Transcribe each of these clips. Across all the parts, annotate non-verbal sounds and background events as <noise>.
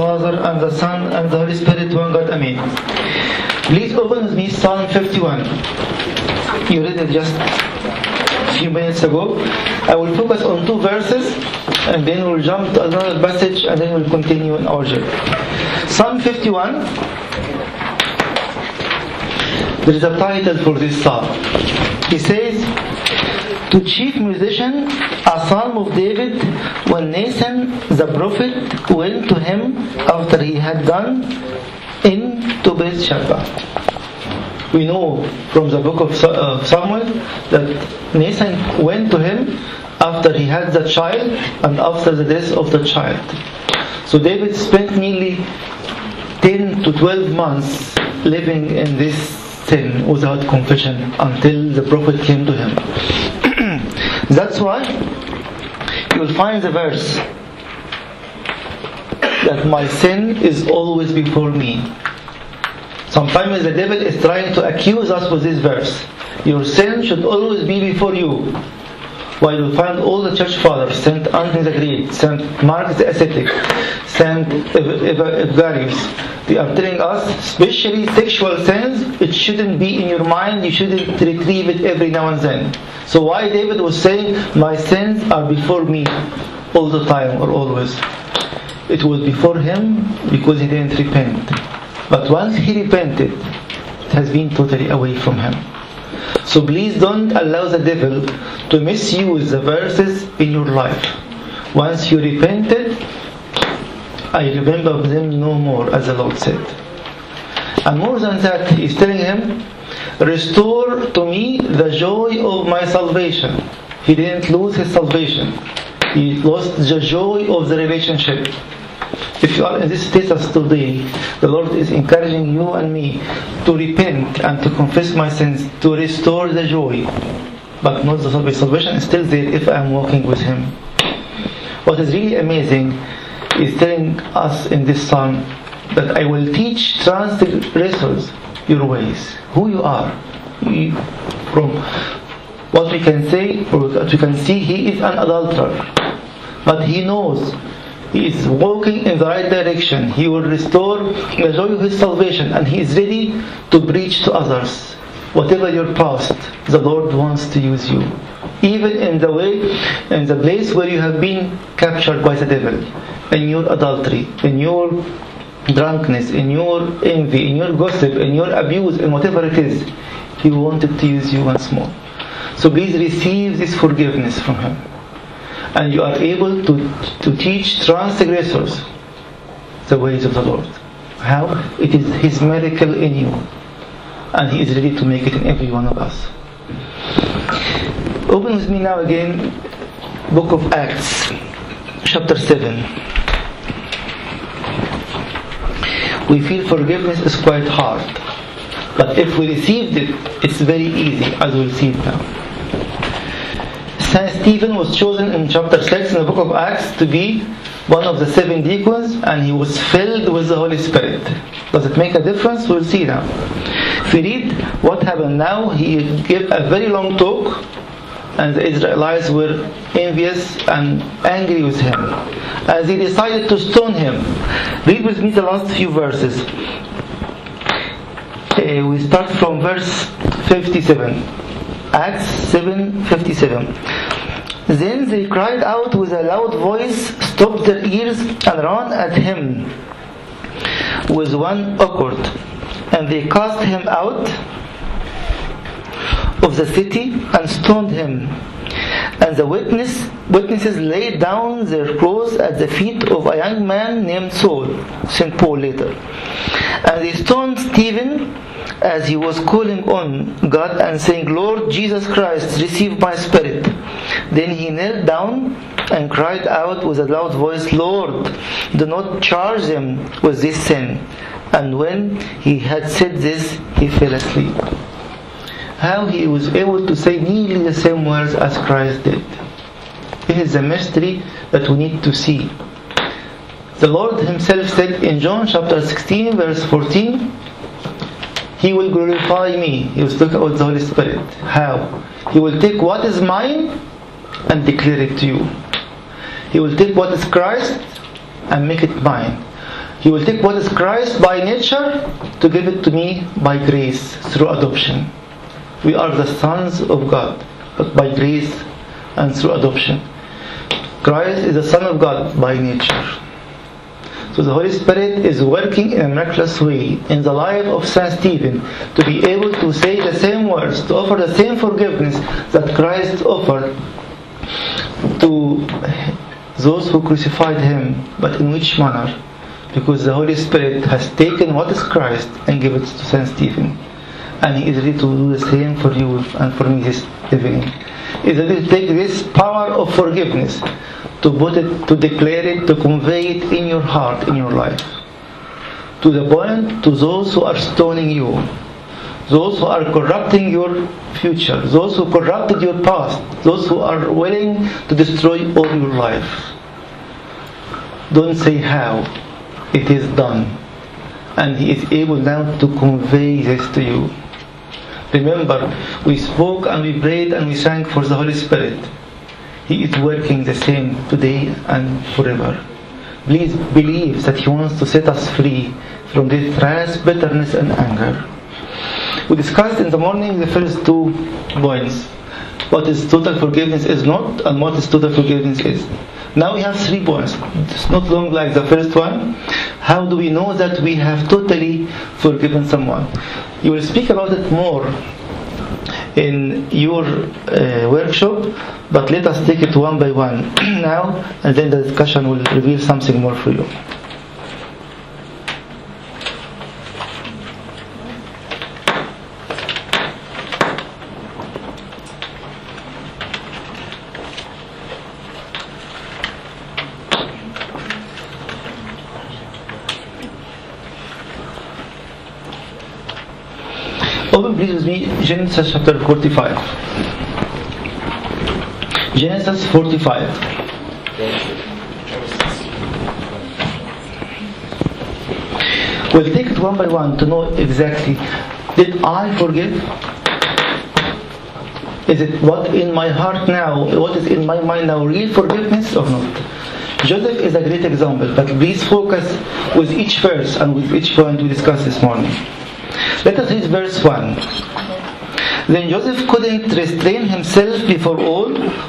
Father and the Son and the Holy Spirit, one God, Amen. Please open with me Psalm 51. You read it just a few minutes ago. I will focus on two verses and then we'll jump to another passage and then we'll continue in journey. Psalm 51. There is a title for this psalm. He says, to chief musician, a psalm of David, when Nathan the prophet went to him after he had gone into Bathsheba. We know from the book of Samuel that Nathan went to him after he had the child and after the death of the child. So David spent nearly 10 to 12 months living in this sin without confession until the prophet came to him. That's why you will find the verse that my sin is always before me. Sometimes the devil is trying to accuse us with this verse. Your sin should always be before you. While you find all the church fathers, Saint Anthony the Great, Saint Mark the Ascetic, Saint Evagrius, they are telling us, especially sexual sins, it shouldn't be in your mind, you shouldn't retrieve it every now and then. So why David was saying, my sins are before me all the time or always. It was before him because he didn't repent. But once he repented, it has been totally away from him. So please don't allow the devil to misuse the verses in your life. Once you repented, I remember them no more, as the Lord said. And more than that, He's telling him, Restore to me the joy of my salvation. He didn't lose his salvation, he lost the joy of the relationship. If you are in this status today, the Lord is encouraging you and me to repent and to confess my sins, to restore the joy. But not the salvation. Is still there if I am walking with Him. What is really amazing is telling us in this psalm that I will teach transgressors your ways, who you are. From what we can say or what we can see, he is an adulterer. But he knows he is walking in the right direction. He will restore the joy of his salvation and he is ready to preach to others. Whatever your past, the Lord wants to use you. Even in the way, in the place where you have been captured by the devil, in your adultery, in your drunkenness, in your envy, in your gossip, in your abuse, in whatever it is, He wanted to use you once more. So please receive this forgiveness from Him. And you are able to, to teach transgressors the ways of the Lord. How? It is His miracle in you. And He is ready to make it in every one of us. Open with me now again, Book of Acts, chapter 7. We feel forgiveness is quite hard. But if we received it, it's very easy, as we'll see now. Saint Stephen was chosen in chapter 6 in the book of Acts to be one of the seven deacons and he was filled with the Holy Spirit. Does it make a difference? We'll see now. If we read what happened now, he gave a very long talk and the Israelites were envious and angry with him as they decided to stone him. Read with me the last few verses. Uh, we start from verse 57. Acts 7:57. Then they cried out with a loud voice, stopped their ears, and ran at him with one accord. And they cast him out of the city and stoned him. And the witness, witnesses laid down their clothes at the feet of a young man named Saul, St. Paul later. And they stoned Stephen as he was calling on God and saying, Lord Jesus Christ, receive my spirit. Then he knelt down and cried out with a loud voice, Lord, do not charge them with this sin. And when he had said this, he fell asleep. How he was able to say nearly the same words as Christ did. It is a mystery that we need to see. The Lord Himself said in John chapter 16, verse 14, He will glorify me. He was talking about the Holy Spirit. How? He will take what is mine and declare it to you. He will take what is Christ and make it mine. He will take what is Christ by nature to give it to me by grace through adoption. We are the sons of God, but by grace and through adoption. Christ is the Son of God by nature. So the Holy Spirit is working in a miraculous way in the life of Saint Stephen to be able to say the same words, to offer the same forgiveness that Christ offered to those who crucified him, but in which manner? Because the Holy Spirit has taken what is Christ and given it to Saint Stephen. And he is ready to do the same for you and for me this evening. Is ready to take this power of forgiveness, to put it, to declare it, to convey it in your heart, in your life. To the point to those who are stoning you, those who are corrupting your future, those who corrupted your past, those who are willing to destroy all your life. Don't say how, it is done. And He is able now to convey this to you. Remember, we spoke and we prayed and we sang for the Holy Spirit. He is working the same today and forever. Please believe that He wants to set us free from this bitterness, and anger. We discussed in the morning the first two points. What is total forgiveness is not, and what is total forgiveness is. Now we have three points. It's not long like the first one. How do we know that we have totally forgiven someone? You will speak about it more in your uh, workshop, but let us take it one by one <clears throat> now, and then the discussion will reveal something more for you. Open please with me Genesis chapter 45. Genesis 45. We'll take it one by one to know exactly did I forgive? Is it what in my heart now, what is in my mind now, real forgiveness or not? Joseph is a great example, but please focus with each verse and with each point we discuss this morning. Let us read verse 1. Then Joseph couldn't restrain himself before all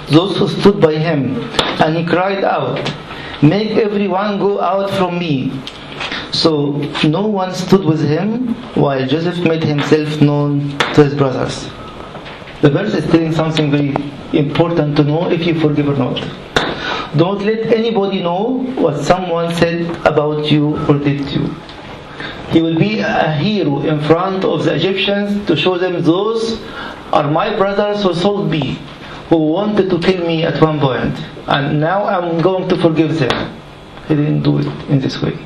those who stood by him, and he cried out, Make everyone go out from me. So no one stood with him while Joseph made himself known to his brothers. The verse is telling something very important to know if you forgive or not. Don't let anybody know what someone said about you or did to you. He will be a hero in front of the Egyptians to show them those are my brothers who sold me, who wanted to kill me at one point, and now I'm going to forgive them. He didn't do it in this way.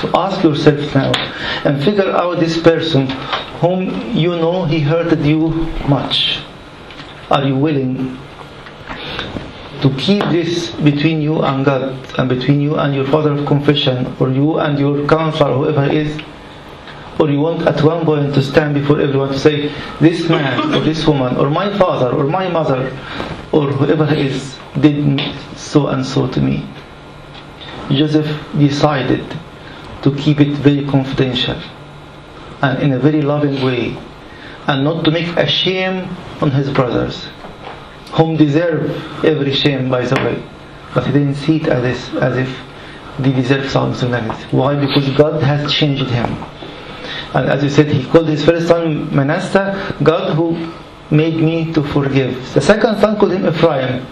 So ask yourself now and figure out this person whom you know he hurted you much. Are you willing to keep this between you and God and between you and your father of confession or you and your counselor, whoever is? Or you want at one point to stand before everyone to say, This man or this woman or my father or my mother or whoever is did so and so to me. Joseph decided to keep it very confidential and in a very loving way and not to make a shame on his brothers whom deserve every shame by the way. But he didn't see it as, as if they deserve something like this why? Because God has changed him. And as you said he called his first son Manasseh God who made me to forgive. The second son called him Ephraim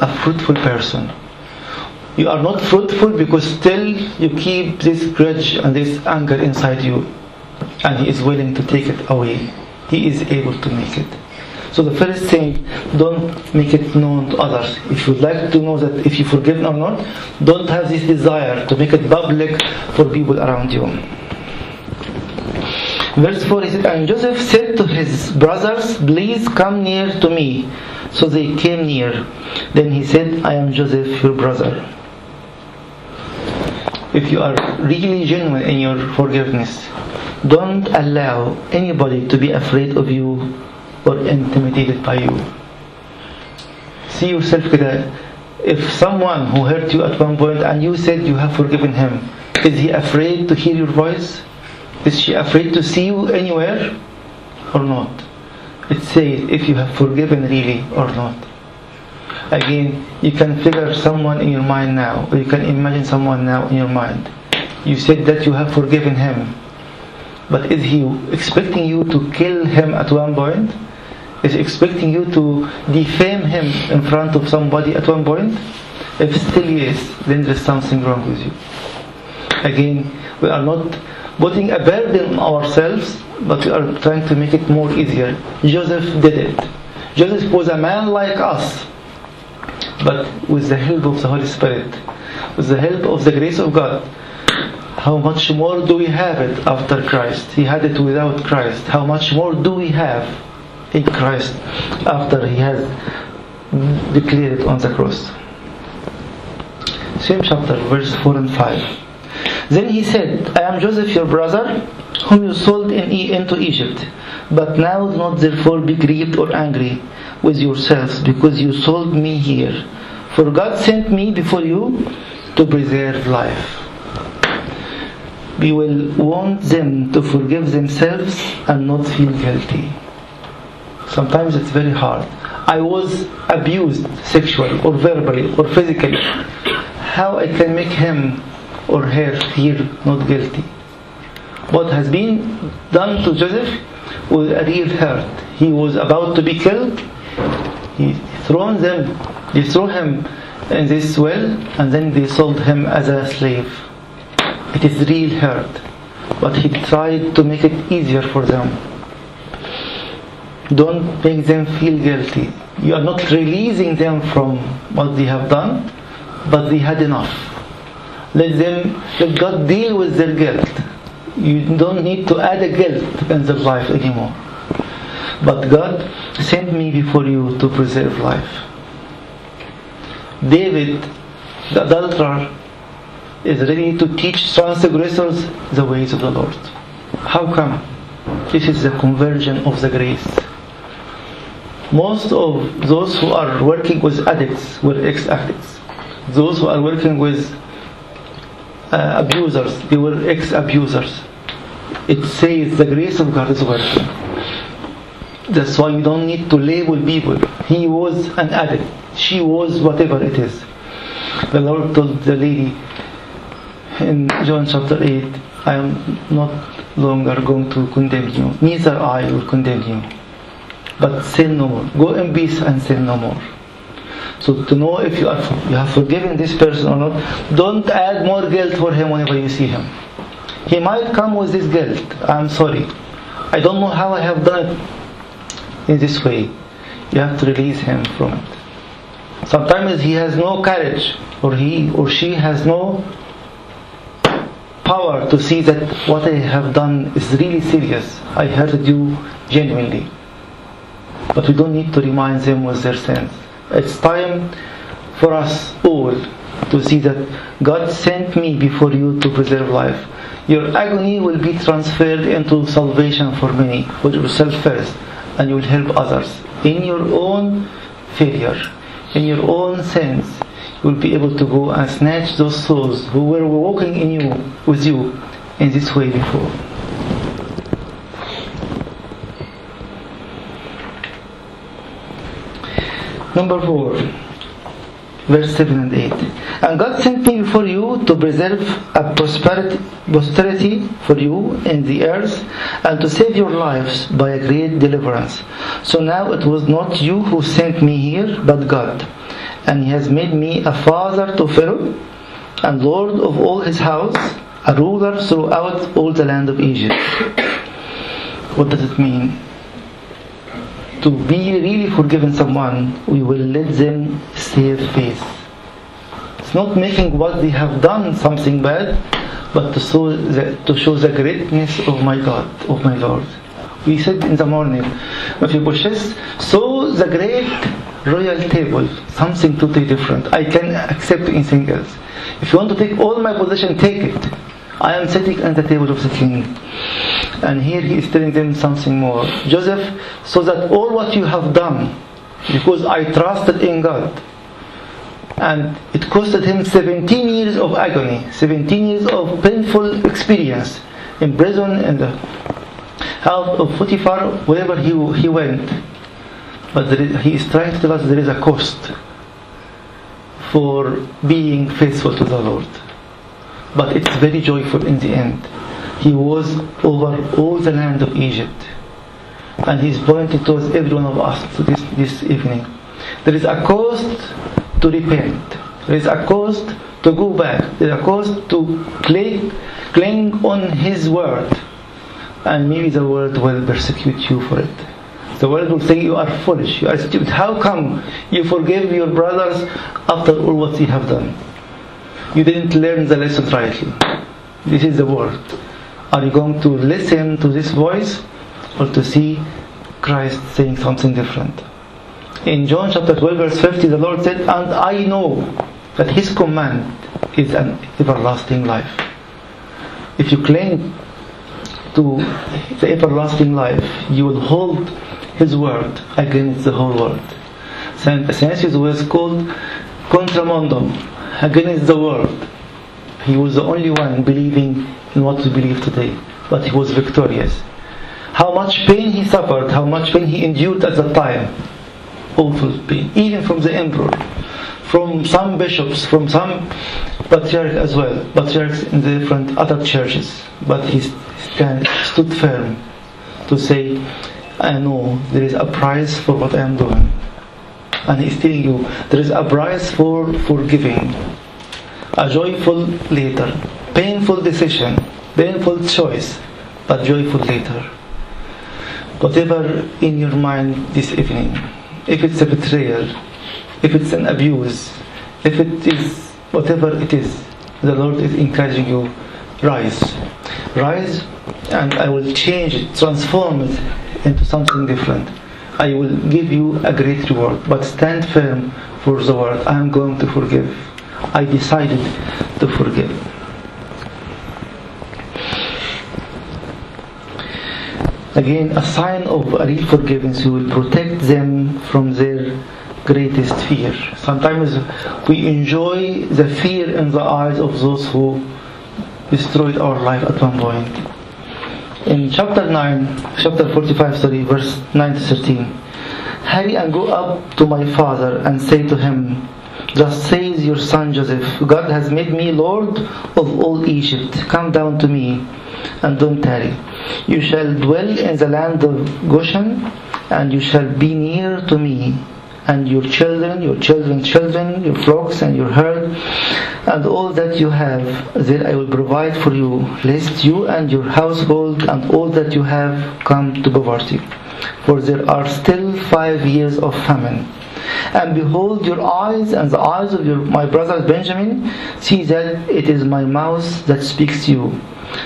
a fruitful person. You are not fruitful because still you keep this grudge and this anger inside you and he is willing to take it away. He is able to make it so the first thing don't make it known to others. If you would like to know that if you forgive or not don't have this desire to make it public for people around you. Verse 4 is and Joseph said to his brothers please come near to me so they came near. Then he said I am Joseph your brother if you are really genuine in your forgiveness, don't allow anybody to be afraid of you or intimidated by you. See yourself كده. If someone who hurt you at one point and you said you have forgiven him, Is he afraid to hear your voice? Is she afraid to see you anywhere or not? It says if you have forgiven really or not. Again, you can figure someone in your mind now, or you can imagine someone now in your mind. You said that you have forgiven him, but is he expecting you to kill him at one point? Is expecting you to defame him in front of somebody at one point? If still yes, then there's something wrong with you. Again, we are not putting a burden on ourselves, but we are trying to make it more easier. Joseph did it. Joseph was a man like us, but with the help of the Holy Spirit, with the help of the grace of God. How much more do we have it after Christ? He had it without Christ. How much more do we have in Christ after He has declared it on the cross? Same chapter, verse 4 and 5. Then he said, I am Joseph your brother, whom you sold in e- into Egypt. But now do not therefore be grieved or angry with yourselves, because you sold me here. For God sent me before you to preserve life. We will want them to forgive themselves and not feel guilty. Sometimes it's very hard. I was abused sexually or verbally or physically. How I can make him or her feel not guilty? What has been done to Joseph was a real hurt. He was about to be killed. He thrown them, they threw him in this well, and then they sold him as a slave. It is real hurt, but he tried to make it easier for them. Don't make them feel guilty. You are not releasing them from what they have done, but they had enough. Let them let God deal with their guilt. You don't need to add a guilt in their life anymore. But God sent me before you to preserve life. David, the adulterer, is ready to teach transgressors the ways of the Lord. How come? This is the conversion of the grace. Most of those who are working with addicts were ex-addicts. Those who are working with uh, abusers, they were ex-abusers. It says the grace of God is working. That's why you don't need to label people. He was an addict. She was whatever it is. The Lord told the lady in John chapter 8, I am not longer going to condemn you, neither I will condemn you. But sin no more. Go in peace and sin no more. So to know if you are you have forgiven this person or not, don't add more guilt for him whenever you see him. He might come with this guilt. I'm sorry. I don't know how I have done it in this way. You have to release him from it. Sometimes he has no courage or he or she has no power to see that what I have done is really serious. I hurted you genuinely. But we don't need to remind them with their sins. It's time for us all to see that God sent me before you to preserve life. Your agony will be transferred into salvation for many, for yourself first, and you will help others. In your own failure, in your own sins, you will be able to go and snatch those souls who were walking in you with you in this way before. Number four, verse 7 and 8. And God sent me before you to preserve a prosperity, posterity for you in the earth and to save your lives by a great deliverance. So now it was not you who sent me here, but God. And He has made me a father to Pharaoh and Lord of all his house, a ruler throughout all the land of Egypt. What does it mean? To be really forgiven someone, we will let them save face. It's not making what they have done something bad, but to show the, to show the greatness of my God, of my Lord. We said in the morning, Mephibosheth saw the great royal table, something totally different. I can accept anything else. If you want to take all my possession, take it. I am sitting at the table of the king. And here he is telling them something more. Joseph, so that all what you have done, because I trusted in God, And it costed him 17 years of agony, 17 years of painful experience in prison in the house of Potiphar, wherever he, he went. But he is trying to tell us there is a cost for being faithful to the Lord. But it's very joyful in the end. He was over all the land of Egypt. And he's pointing towards every one of us this, this evening. There is a cost to repent. There is a cost to go back. There is a cost to cling, cling on His word. And maybe the world will persecute you for it. The world will say you are foolish, you are stupid. How come you forgive your brothers after all what you have done? You didn't learn the lesson rightly. This is the word. Are you going to listen to this voice or to see Christ saying something different? In John chapter 12, verse 50, the Lord said, And I know that His command is an everlasting life. If you cling to the everlasting life, you will hold His word against the whole world. Saint Athanasius was called contramundum, against the world. He was the only one believing in what we believe today, but he was victorious. How much pain he suffered, how much pain he endured at that time awful pain, even from the emperor, from some bishops, from some patriarchs as well, patriarchs in the different other churches. But he stand, stood firm to say, I know there is a price for what I am doing. And he's telling you, there is a price for forgiving. A joyful later, painful decision, painful choice, but joyful later. Whatever in your mind this evening, if it's a betrayal, if it's an abuse, if it is whatever it is, the Lord is encouraging you, rise. Rise and I will change it, transform it into something different. I will give you a great reward, but stand firm for the word. I am going to forgive. I decided to forgive. Again, a sign of a real forgiveness, will protect them from their greatest fear. Sometimes we enjoy the fear in the eyes of those who destroyed our life at one point. In chapter 9, chapter 45, sorry, verse 9 to 13, hurry and go up to my father and say to him, Thus says your son Joseph, God has made me Lord of all Egypt. Come down to me and don't tarry. You shall dwell in the land of Goshen, and you shall be near to me, and your children, your children's children, your flocks and your herd, and all that you have, there I will provide for you, lest you and your household and all that you have come to poverty. For there are still five years of famine. And behold, your eyes and the eyes of your, my brother Benjamin see that it is my mouth that speaks to you.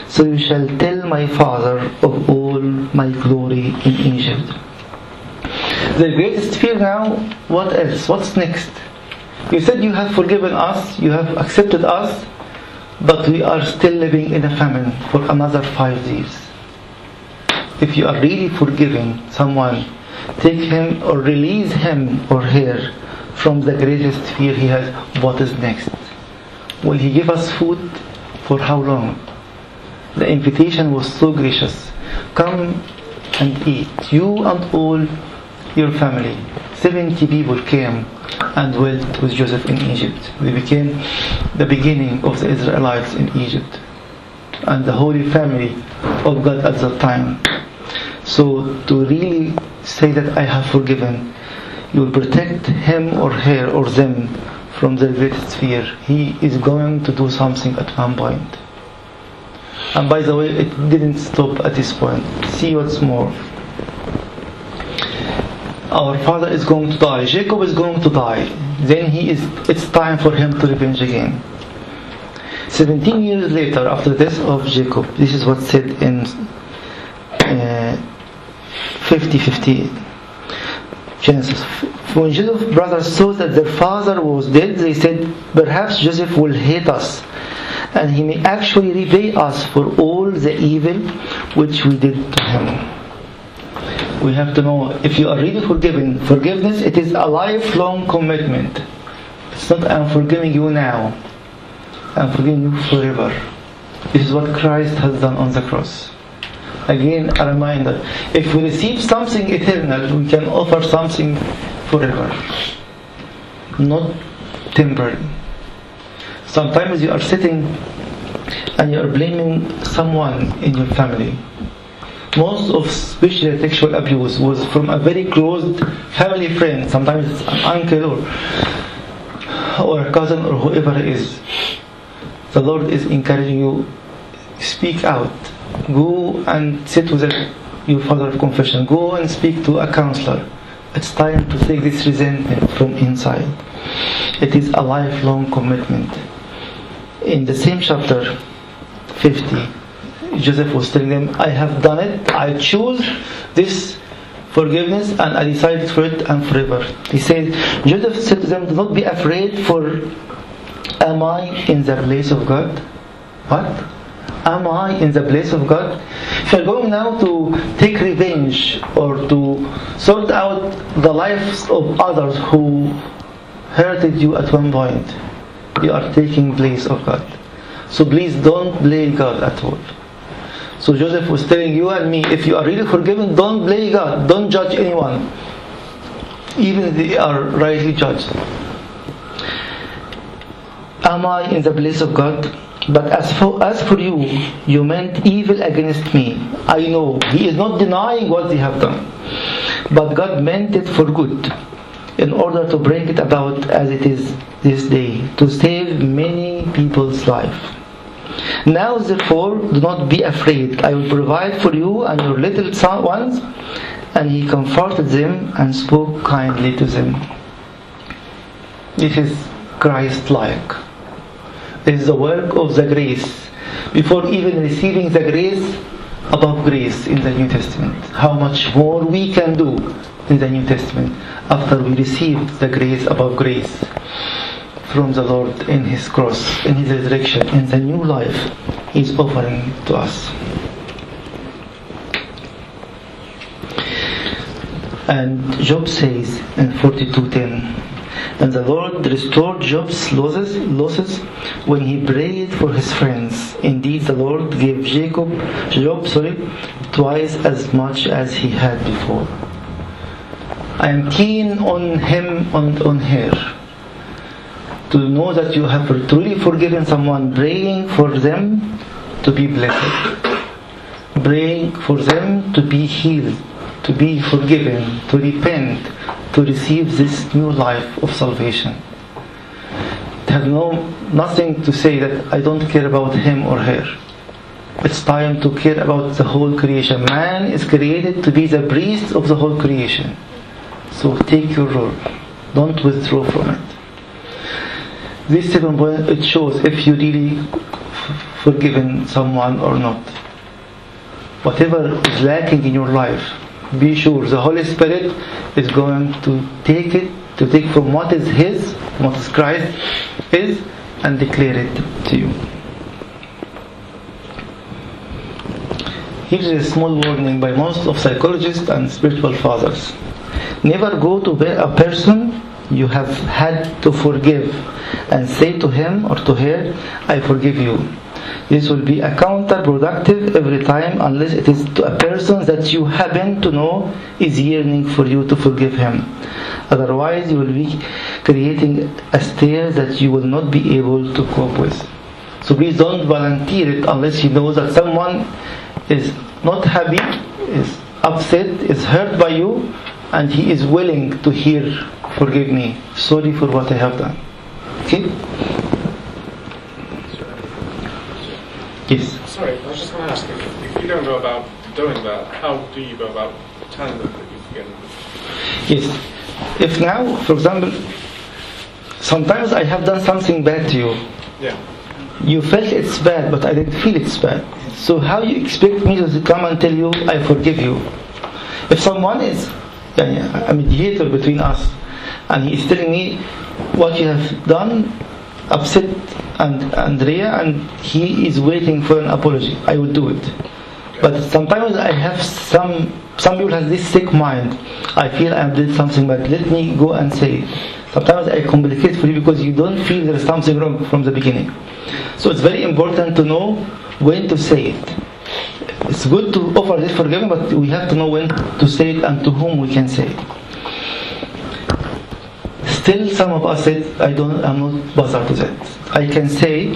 So you shall tell my father of all my glory in Egypt. The greatest fear now, what else? What's next? You said you have forgiven us, you have accepted us, but we are still living in a famine for another five years. If you are really forgiving someone, take him or release him or her from the greatest fear he has. What is next? Will he give us food? For how long? The invitation was so gracious. Come and eat, you and all your family. Seventy people came and dwelt with Joseph in Egypt. They became the beginning of the Israelites in Egypt and the holy family of God at that time. So to really say that I have forgiven, you will protect him or her or them from their greatest fear. He is going to do something at one point. And by the way, it didn't stop at this point. See what's more. Our father is going to die. Jacob is going to die. Then he is. It's time for him to revenge again. 17 years later, after the death of Jacob, this is what's said in uh, 50 50 Genesis. When Joseph's brothers saw that their father was dead, they said, Perhaps Joseph will hate us, and he may actually repay us for all the evil which we did to him. We have to know if you are really forgiven, forgiveness it is a lifelong commitment. It's not I'm forgiving you now. I'm forgiving you forever. This is what Christ has done on the cross. Again, a reminder. If we receive something eternal, we can offer something forever. Not temporary. Sometimes you are sitting and you are blaming someone in your family. Most of especially sexual abuse was from a very close family friend, sometimes it's an uncle or, or a cousin or whoever it is. The Lord is encouraging you, speak out. Go and sit with your father of confession. Go and speak to a counselor. It's time to take this resentment from inside. It is a lifelong commitment. In the same chapter 50, Joseph was telling them, I have done it, I choose this forgiveness and I decided for it and forever. He said, Joseph said to them, Do not be afraid, for am I in the place of God? What? Am I in the place of God? If you're going now to take revenge or to sort out the lives of others who hurted you at one point, you are taking place of God. So please don't blame God at all. So Joseph was telling you and me, if you are really forgiven, don't blame God, don't judge anyone, even if they are rightly judged. Am I in the place of God? But as for as for you, you meant evil against me. I know he is not denying what they have done, but God meant it for good, in order to bring it about as it is this day, to save many people's life. Now therefore do not be afraid. I will provide for you and your little ones. And he comforted them and spoke kindly to them. This is Christ-like. This is the work of the grace. Before even receiving the grace above grace in the New Testament. How much more we can do in the New Testament after we receive the grace above grace from the Lord in His cross, in His resurrection, in the new life He's offering to us. And Job says in 42:10, and the Lord restored Job's losses, losses when he prayed for his friends. Indeed, the Lord gave Jacob, Job, sorry, twice as much as he had before. I am keen on him and on her to know that you have truly forgiven someone, praying for them to be blessed, praying for them to be healed, to be forgiven, to repent, to receive this new life of salvation. It has no nothing to say that I don't care about him or her. It's time to care about the whole creation. Man is created to be the priest of the whole creation. So take your role. Don't withdraw from it. This second point it shows if you really forgiven someone or not. Whatever is lacking in your life, be sure the Holy Spirit is going to take it, to take from what is His, what is Christ is, and declare it to you. Here's a small warning by most of psychologists and spiritual fathers. Never go to a person you have had to forgive and say to him or to her, I forgive you. This will be a counterproductive every time unless it is to a person that you happen to know is yearning for you to forgive him. Otherwise, you will be creating a stare that you will not be able to cope with. So please don't volunteer it unless you know that someone is not happy, is upset, is hurt by you, and he is willing to hear, forgive me, sorry for what I have done. Okay? Yes. Sorry, I was just going to ask if, if you don't know about doing that, how do you go about telling them that you've forgiven them? Yes. If now, for example, sometimes I have done something bad to you. Yeah. You felt it's bad, but I didn't feel it's bad. So how you expect me to come and tell you I forgive you? If someone is a mediator between us and he is telling me what you have done upset and Andrea and he is waiting for an apology, I will do it. But sometimes I have some some people have this sick mind. I feel I did something, but let me go and say it. Sometimes I complicate for you because you don't feel there is something wrong from the beginning. So it's very important to know when to say it. It's good to offer this forgiveness, but we have to know when to say it and to whom we can say it. Still, some of us said, "I don't. I'm not bothered to that. I can say,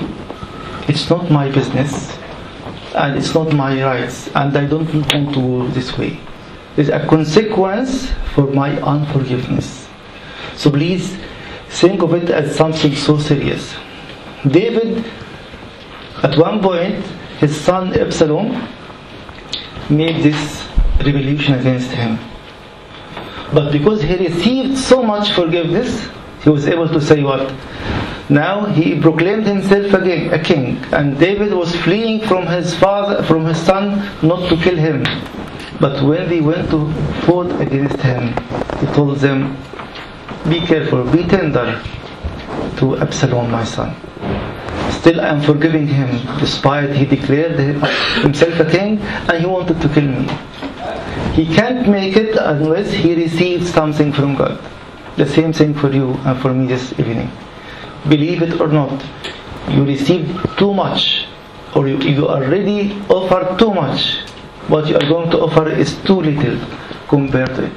it's not my business, and it's not my rights, and I don't want to work this way. There's a consequence for my unforgiveness. So please think of it as something so serious. David, at one point, his son Absalom made this revolution against him. But because he received so much forgiveness, he was able to say what? Now he proclaimed himself again a king, and David was fleeing from his father, from his son, not to kill him. But when they went to fight against him, he told them, "Be careful, be tender to Absalom, my son. Still, I am forgiving him, despite he declared himself a king and he wanted to kill me. He can't make it unless he receives something from God. The same thing for you and for me this evening. Believe it or not, you receive too much, or you, you already offer too much. What you are going to offer is too little compared to it.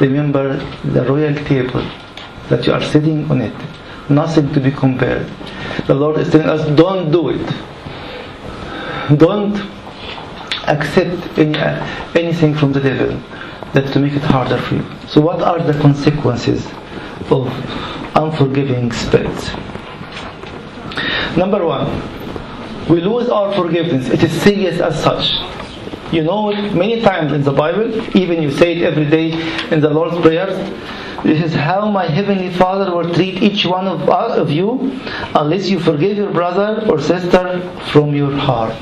Remember the royal table that you are sitting on it. Nothing to be compared. The Lord is telling us, don't do it. Don't accept any, uh, anything from the devil that to make it harder for you. So what are the consequences of unforgiving spirits? Number one, we lose our forgiveness. It is serious as such. You know it many times in the Bible, even you say it every day in the Lord's Prayer. This is how my Heavenly Father will treat each one of, uh, of you unless you forgive your brother or sister from your heart.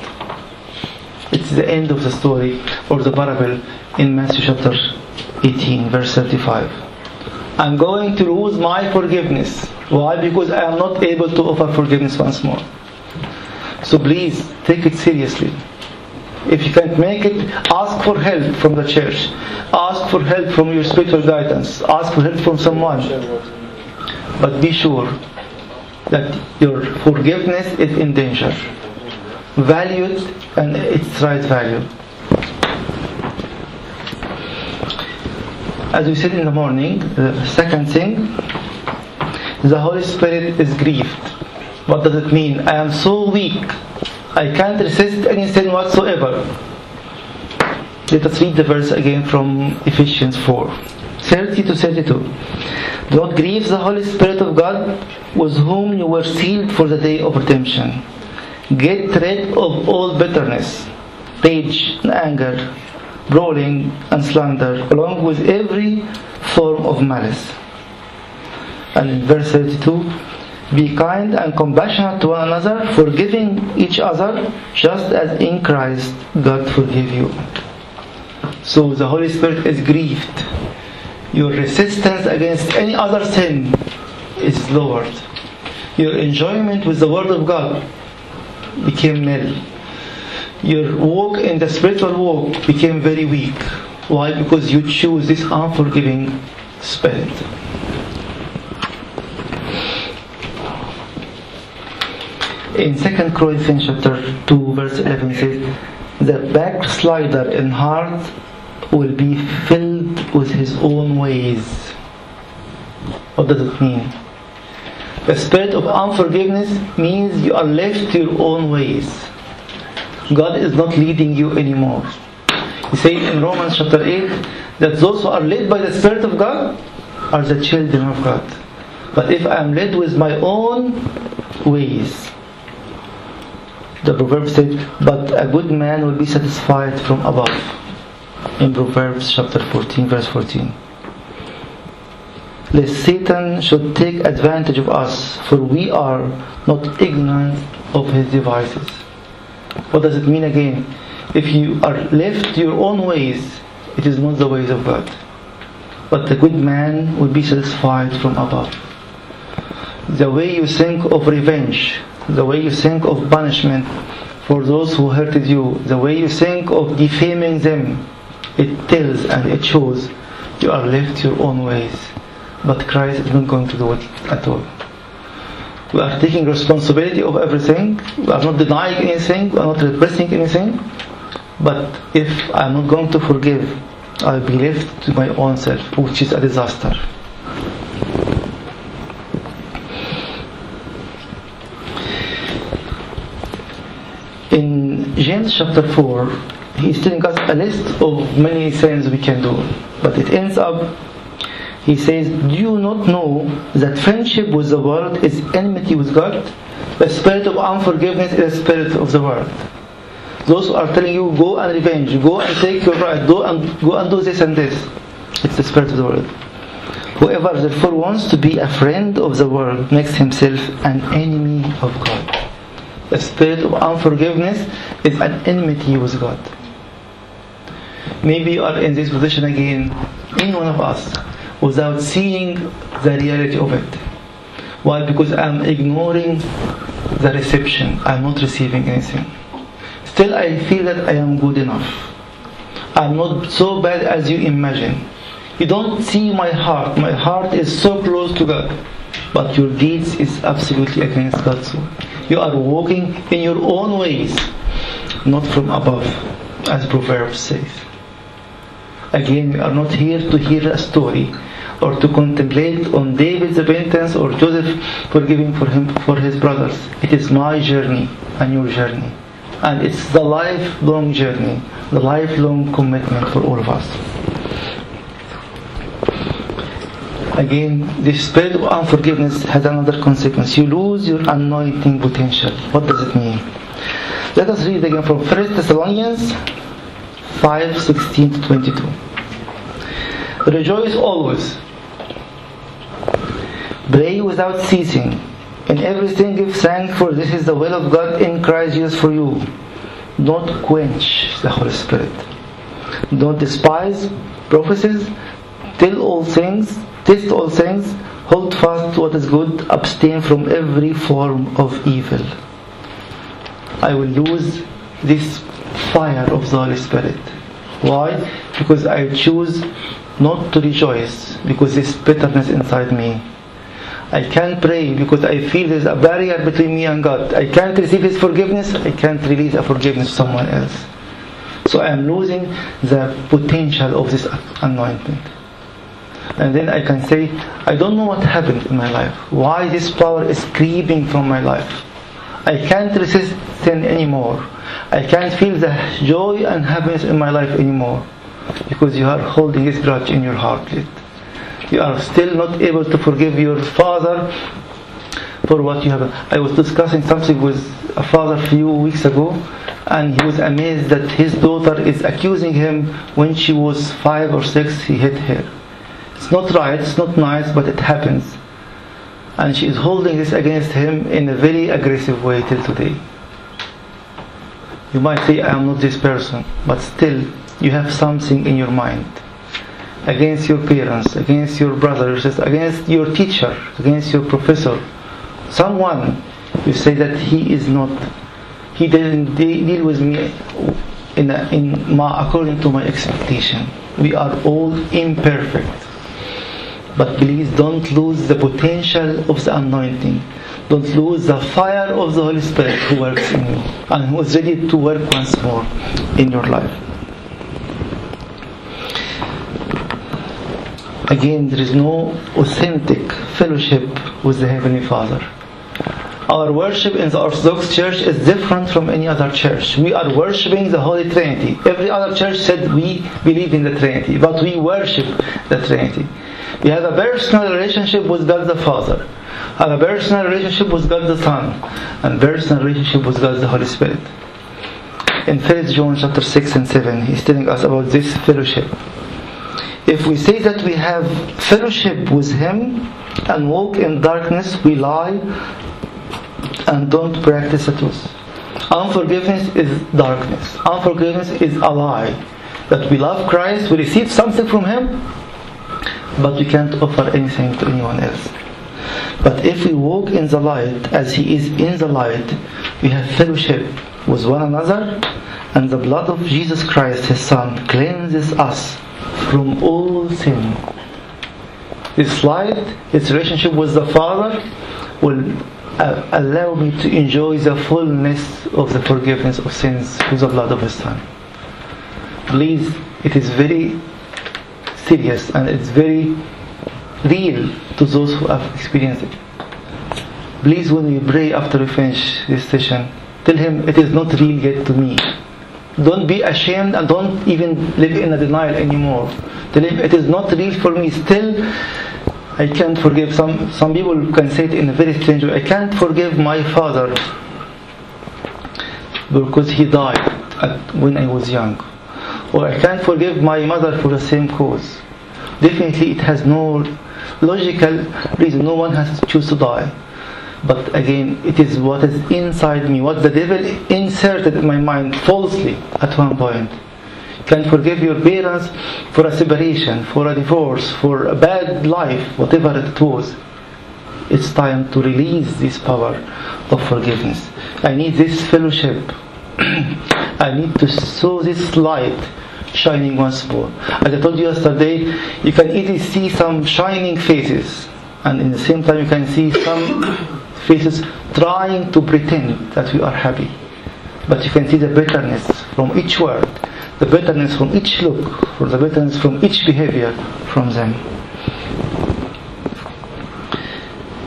It's the end of the story or the parable in Matthew chapter 18, verse 35. I'm going to lose my forgiveness. Why? Because I am not able to offer forgiveness once more. So please take it seriously. If you can't make it, ask for help from the church. Ask for help from your spiritual guidance. Ask for help from someone. But be sure that your forgiveness is in danger. Value it and its right value. As we said in the morning, the second thing, the Holy Spirit is grieved. What does it mean? I am so weak. I can't resist any sin whatsoever. Let us read the verse again from Ephesians 4 30 to 32. Do not grieve the Holy Spirit of God, with whom you were sealed for the day of redemption. Get rid of all bitterness, rage, and anger, brawling, and slander, along with every form of malice. And in verse 32, be kind and compassionate to one another, forgiving each other, just as in Christ God forgave you. So the Holy Spirit is grieved. Your resistance against any other sin is lowered. Your enjoyment with the Word of God became nil. Your walk in the spiritual walk became very weak. Why? Because you choose this unforgiving spirit. In 2 Corinthians chapter 2 verse 11 says, The backslider in heart will be filled with his own ways. What does it mean? The spirit of unforgiveness means you are left to your own ways. God is not leading you anymore. He says in Romans chapter 8 that those who are led by the Spirit of God are the children of God. But if I am led with my own ways, the proverb said, but a good man will be satisfied from above. In Proverbs chapter 14, verse 14. Lest Satan should take advantage of us, for we are not ignorant of his devices. What does it mean again? If you are left to your own ways, it is not the ways of God. But the good man will be satisfied from above. The way you think of revenge, the way you think of punishment, for those who hurted you. The way you think of defaming them, it tells and it shows you are left your own ways. But Christ is not going to do it at all. We are taking responsibility of everything. We are not denying anything. We are not repressing anything. But if I am not going to forgive, I will be left to my own self, which is a disaster. In James chapter 4, he is telling us a list of many things we can do. But it ends up, he says, Do you not know that friendship with the world is enmity with God? The spirit of unforgiveness is the spirit of the world. Those who are telling you, go and revenge, go and take your right, go and, go and do this and this. It's the spirit of the world. Whoever therefore wants to be a friend of the world makes himself an enemy of God. The spirit of unforgiveness is an enmity with God. Maybe you are in this position again, any one of us, without seeing the reality of it. Why? Because I'm ignoring the reception. I'm not receiving anything. Still, I feel that I am good enough. I'm not so bad as you imagine. You don't see my heart. My heart is so close to God. But your deeds is absolutely against God's will. You are walking in your own ways, not from above, as Proverbs says. Again, we are not here to hear a story or to contemplate on David's repentance or Joseph forgiving for him for his brothers. It is my journey and your journey. And it's the lifelong journey, the lifelong commitment for all of us. Again, the spirit of unforgiveness has another consequence. You lose your anointing potential. What does it mean? Let us read again from 1 Thessalonians 5 16 to 22. Rejoice always. Pray without ceasing. In everything give thanks, for this is the will of God in Christ Jesus for you. Don't quench the Holy Spirit. Don't despise prophecies. Tell all things. Test all things. Hold fast what is good. Abstain from every form of evil. I will lose this fire of the Holy Spirit. Why? Because I choose not to rejoice because there's bitterness inside me. I can't pray because I feel there's a barrier between me and God. I can't receive His forgiveness. I can't release a forgiveness to someone else. So I am losing the potential of this anointment. And then I can say, I don't know what happened in my life. Why this power is creeping from my life. I can't resist sin anymore. I can't feel the joy and happiness in my life anymore because you are holding this grudge in your heart. You are still not able to forgive your father for what you have. I was discussing something with a father a few weeks ago, and he was amazed that his daughter is accusing him when she was five or six, he hit her. It's not right, it's not nice, but it happens. And she is holding this against him in a very aggressive way till today. You might say, I am not this person, but still, you have something in your mind against your parents, against your brothers, against your teacher, against your professor. Someone, you say that he is not, he didn't deal with me in, a, in my, according to my expectation. We are all imperfect. But please don't lose the potential of the anointing. Don't lose the fire of the Holy Spirit who works in you and who is ready to work once more in your life. Again, there is no authentic fellowship with the Heavenly Father. Our worship in the Orthodox Church is different from any other church. We are worshiping the Holy Trinity. Every other church said we believe in the Trinity, but we worship the Trinity. We have a personal relationship with God the Father, have a personal relationship with God the Son, and personal relationship with God the Holy Spirit. In 1 John chapter 6 and 7, he's telling us about this fellowship. If we say that we have fellowship with Him and walk in darkness, we lie and don't practice the truth. Unforgiveness is darkness. Unforgiveness is a lie. That we love Christ, we receive something from Him, but we can't offer anything to anyone else. But if we walk in the light as He is in the light, we have fellowship with one another, and the blood of Jesus Christ, His Son, cleanses us from all sin. This light, His relationship with the Father, will uh, allow me to enjoy the fullness of the forgiveness of sins through the blood of His Son. Please, it is very serious and it's very real to those who have experienced it. Please, when you pray after we finish this session, tell Him it is not real yet to me. Don't be ashamed and don't even live in a denial anymore. Tell Him it is not real for me. Still, I can't forgive. Some some people can say it in a very strange way. I can't forgive my father because he died at, when I was young, or I can't forgive my mother for the same cause. Definitely, it has no logical reason. No one has to choose to die. But again, it is what is inside me, what the devil inserted in my mind falsely at one point. You can forgive your parents for a separation, for a divorce, for a bad life, whatever it was. It's time to release this power of forgiveness. I need this fellowship. <clears throat> I need to sow this light shining once more. As I told you yesterday, you can easily see some shining faces, and in the same time, you can see some <coughs> faces trying to pretend that we are happy. But you can see the bitterness from each word, the bitterness from each look, or the bitterness from each behavior from them.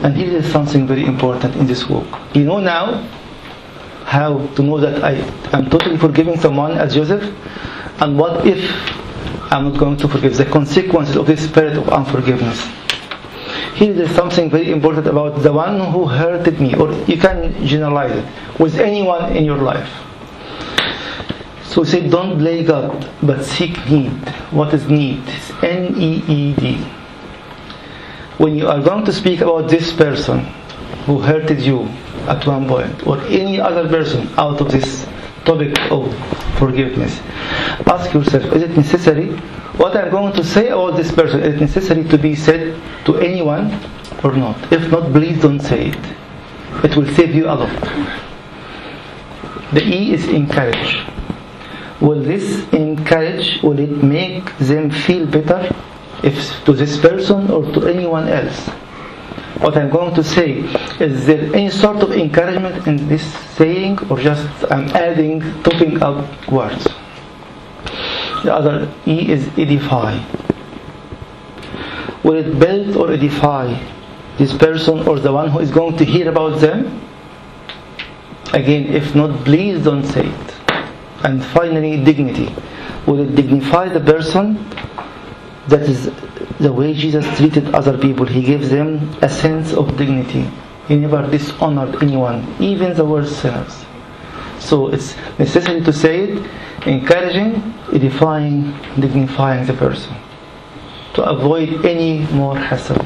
And here is something very important in this walk. You know now how to know that I am totally forgiving someone as Joseph, and what if I'm not going to forgive? The consequences of this spirit of unforgiveness. Here is something very important about the one who hurted me, or you can generalize it with anyone in your life. So say, don't blame God, but seek need. What is need? It's N E E D. When you are going to speak about this person who hurted you at one point, or any other person out of this topic of oh, forgiveness, ask yourself, is it necessary? What I'm going to say about this person, is it necessary to be said to anyone or not? If not, please don't say it. It will save you a lot. The E is encourage. Will this encourage, will it make them feel better? If to this person or to anyone else? What I'm going to say, is there any sort of encouragement in this saying or just I'm adding, topping up words? The other E is edify. Will it build or edify this person or the one who is going to hear about them? Again, if not, please don't say it. And finally, dignity. Will it dignify the person? That is the way Jesus treated other people. He gave them a sense of dignity. He never dishonored anyone, even the worst sinners. So it's necessary to say it, encouraging, edifying, dignifying the person. To avoid any more hassle,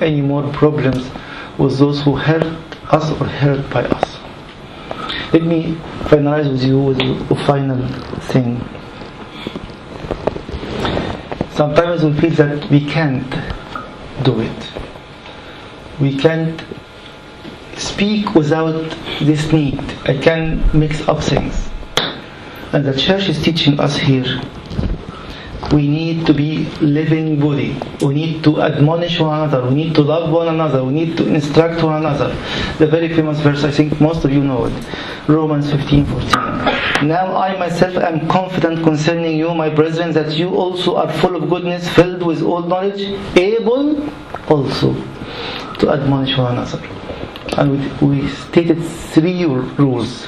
any more problems with those who hurt us or hurt by us. Let me finalize with you with a final thing. Sometimes we feel that we can't do it. We can't speak without this need. I can mix up things. And the church is teaching us here. We need to be living body. We need to admonish one another. We need to love one another. We need to instruct one another. The very famous verse, I think most of you know it. Romans 15, 14. Now I myself am confident concerning you, my brethren, that you also are full of goodness, filled with all knowledge, able also to admonish one another. And we, we stated three rules.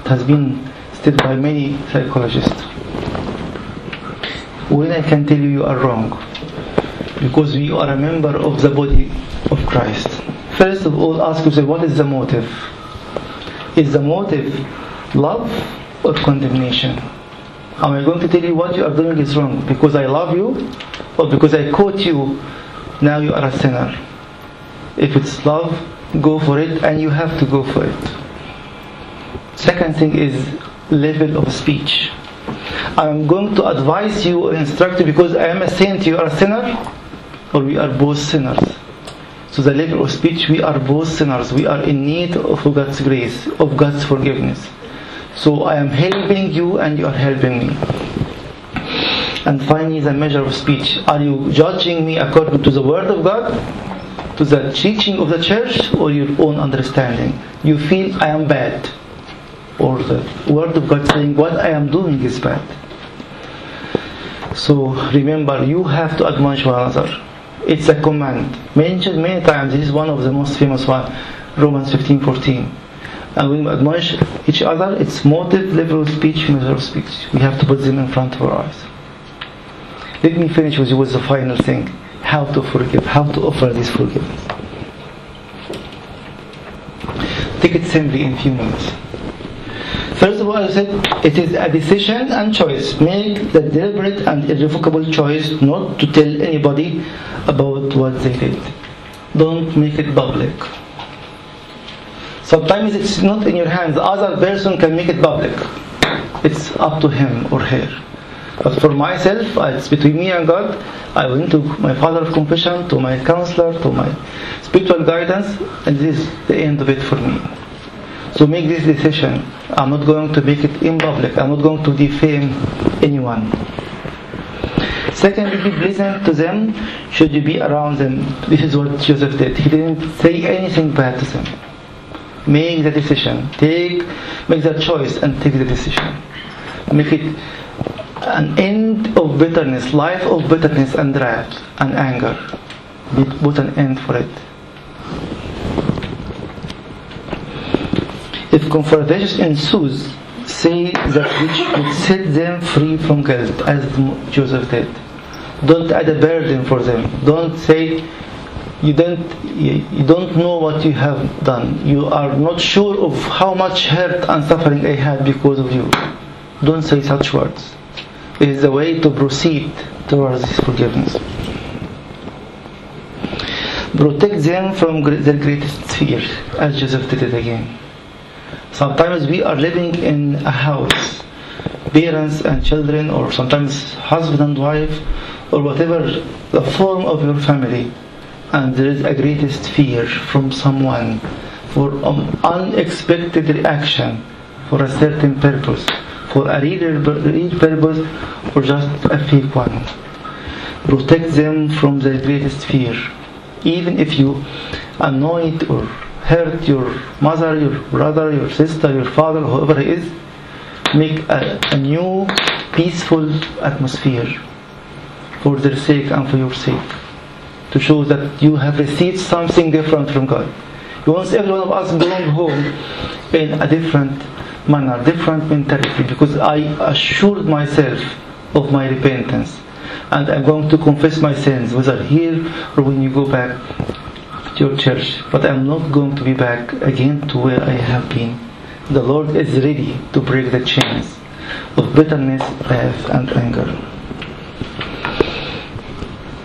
It has been stated by many psychologists. When I can tell you you are wrong, because we are a member of the body of Christ. First of all, ask yourself, what is the motive? Is the motive love or condemnation? Am I going to tell you what you are doing is wrong because I love you or because I caught you, now you are a sinner? If it's love, go for it and you have to go for it. Second thing is level of speech. I'm going to advise you or instruct you because I am a saint, you are a sinner, or we are both sinners. So the level of speech, we are both sinners. We are in need of God's grace, of God's forgiveness. So I am helping you and you are helping me. And finally, the measure of speech. Are you judging me according to the Word of God, to the teaching of the church, or your own understanding? You feel I am bad, or the Word of God saying what I am doing is bad. So remember, you have to admonish one another. It's a command mentioned many times. This is one of the most famous one, Romans 15:14. And we admonish each other, it's motive, level of speech, measure of speech. We have to put them in front of our eyes. Let me finish with you with the final thing: how to forgive, how to offer this forgiveness. Take it simply in few minutes. First of all, I said it is a decision and choice. Make the deliberate and irrevocable choice not to tell anybody about what they did. Don't make it public. Sometimes it's not in your hands. The other person can make it public. It's up to him or her. But for myself, it's between me and God. I went to my father of confession, to my counselor, to my spiritual guidance, and this is the end of it for me. So make this decision. I'm not going to make it in public. I'm not going to defame anyone. Secondly, be pleasant to them should you be around them. This is what Joseph did. He didn't say anything bad to them. Make the decision. Take, make the choice and take the decision. Make it an end of bitterness, life of bitterness and wrath and anger. Put an end for it. If confrontation ensues, say that which would set them free from guilt, as Joseph did. Don't add a burden for them. Don't say you don't you don't know what you have done. You are not sure of how much hurt and suffering I had because of you. Don't say such words. It is the way to proceed towards this forgiveness. Protect them from their greatest fear, as Joseph did it again. Sometimes we are living in a house, parents and children, or sometimes husband and wife, or whatever the form of your family, and there is a greatest fear from someone for an unexpected reaction for a certain purpose, for a real, real purpose, or just a fake one. Protect them from their greatest fear, even if you annoy it or hurt your mother, your brother, your sister, your father, whoever he is, make a, a new peaceful atmosphere for their sake and for your sake. To show that you have received something different from God. He wants every one of us going home in a different manner, different mentality, because I assured myself of my repentance. And I'm going to confess my sins, whether here or when you go back your church. But I'm not going to be back again to where I have been. The Lord is ready to break the chains of bitterness, wrath, and anger.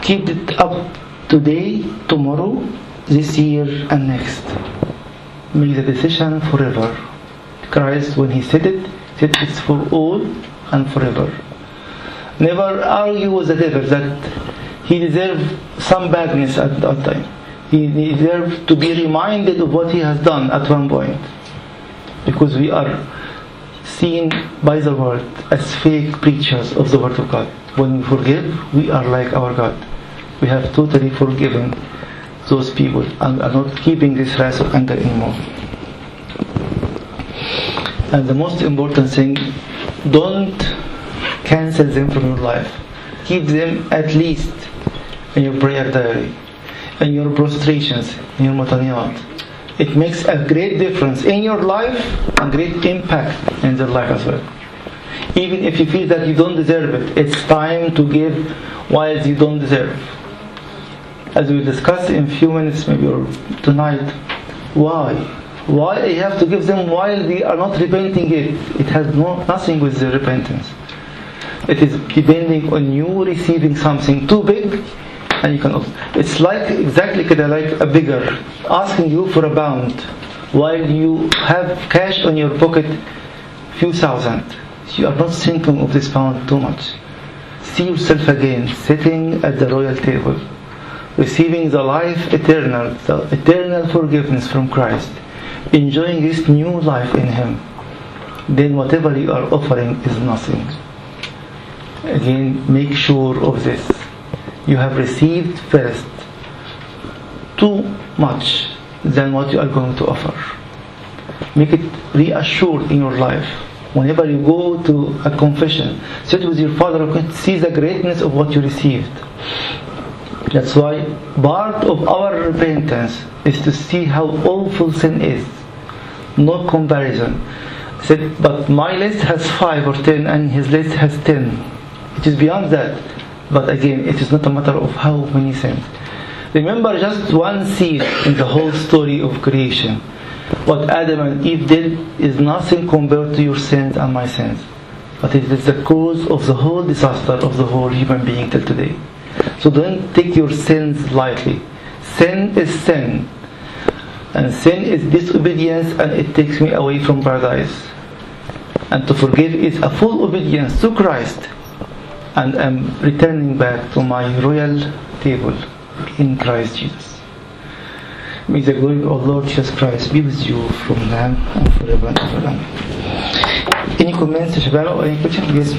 Keep it up today, tomorrow, this year, and next. Make the decision forever. Christ, when He said it, said it's for all and forever. Never argue with the devil that he deserves some badness at that time. He deserves to be reminded of what he has done at one point. Because we are seen by the world as fake preachers of the Word of God. When we forgive, we are like our God. We have totally forgiven those people and are not keeping this wrath of anger anymore. And the most important thing, don't cancel them from your life. Keep them at least in your prayer diary, in your prostrations, in your mutaniyat. It makes a great difference in your life and great impact in their life as well. Even if you feel that you don't deserve it, it's time to give while you don't deserve. As we discuss in a few minutes, maybe or tonight, why? Why you have to give them while they are not repenting it? It has no, nothing with the repentance. It is depending on you receiving something too big, and you can. It's like exactly like a beggar asking you for a pound, while you have cash on your pocket, few thousand. You are not thinking of this pound too much. See yourself again sitting at the royal table, receiving the life eternal, the eternal forgiveness from Christ, enjoying this new life in Him. then whatever you are offering is nothing. Again, make sure of this. You have received first too much than what you are going to offer. Make it reassured in your life. Whenever you go to a confession, sit with your father see the greatness of what you received. That's why part of our repentance is to see how awful sin is. No comparison. Said, but my list has five or ten, and his list has ten. It is beyond that. But again, it is not a matter of how many sins. Remember just one seed in the whole story of creation. What Adam and Eve did is nothing compared to your sins and my sins. But it is the cause of the whole disaster of the whole human being till today. So don't take your sins lightly. Sin is sin. And sin is disobedience and it takes me away from paradise. And to forgive is a full obedience to Christ. And I'm returning back to my royal table in Christ Jesus. May the glory of Lord Jesus Christ be with you from now and forever and ever. Any comments, or any question? Yes.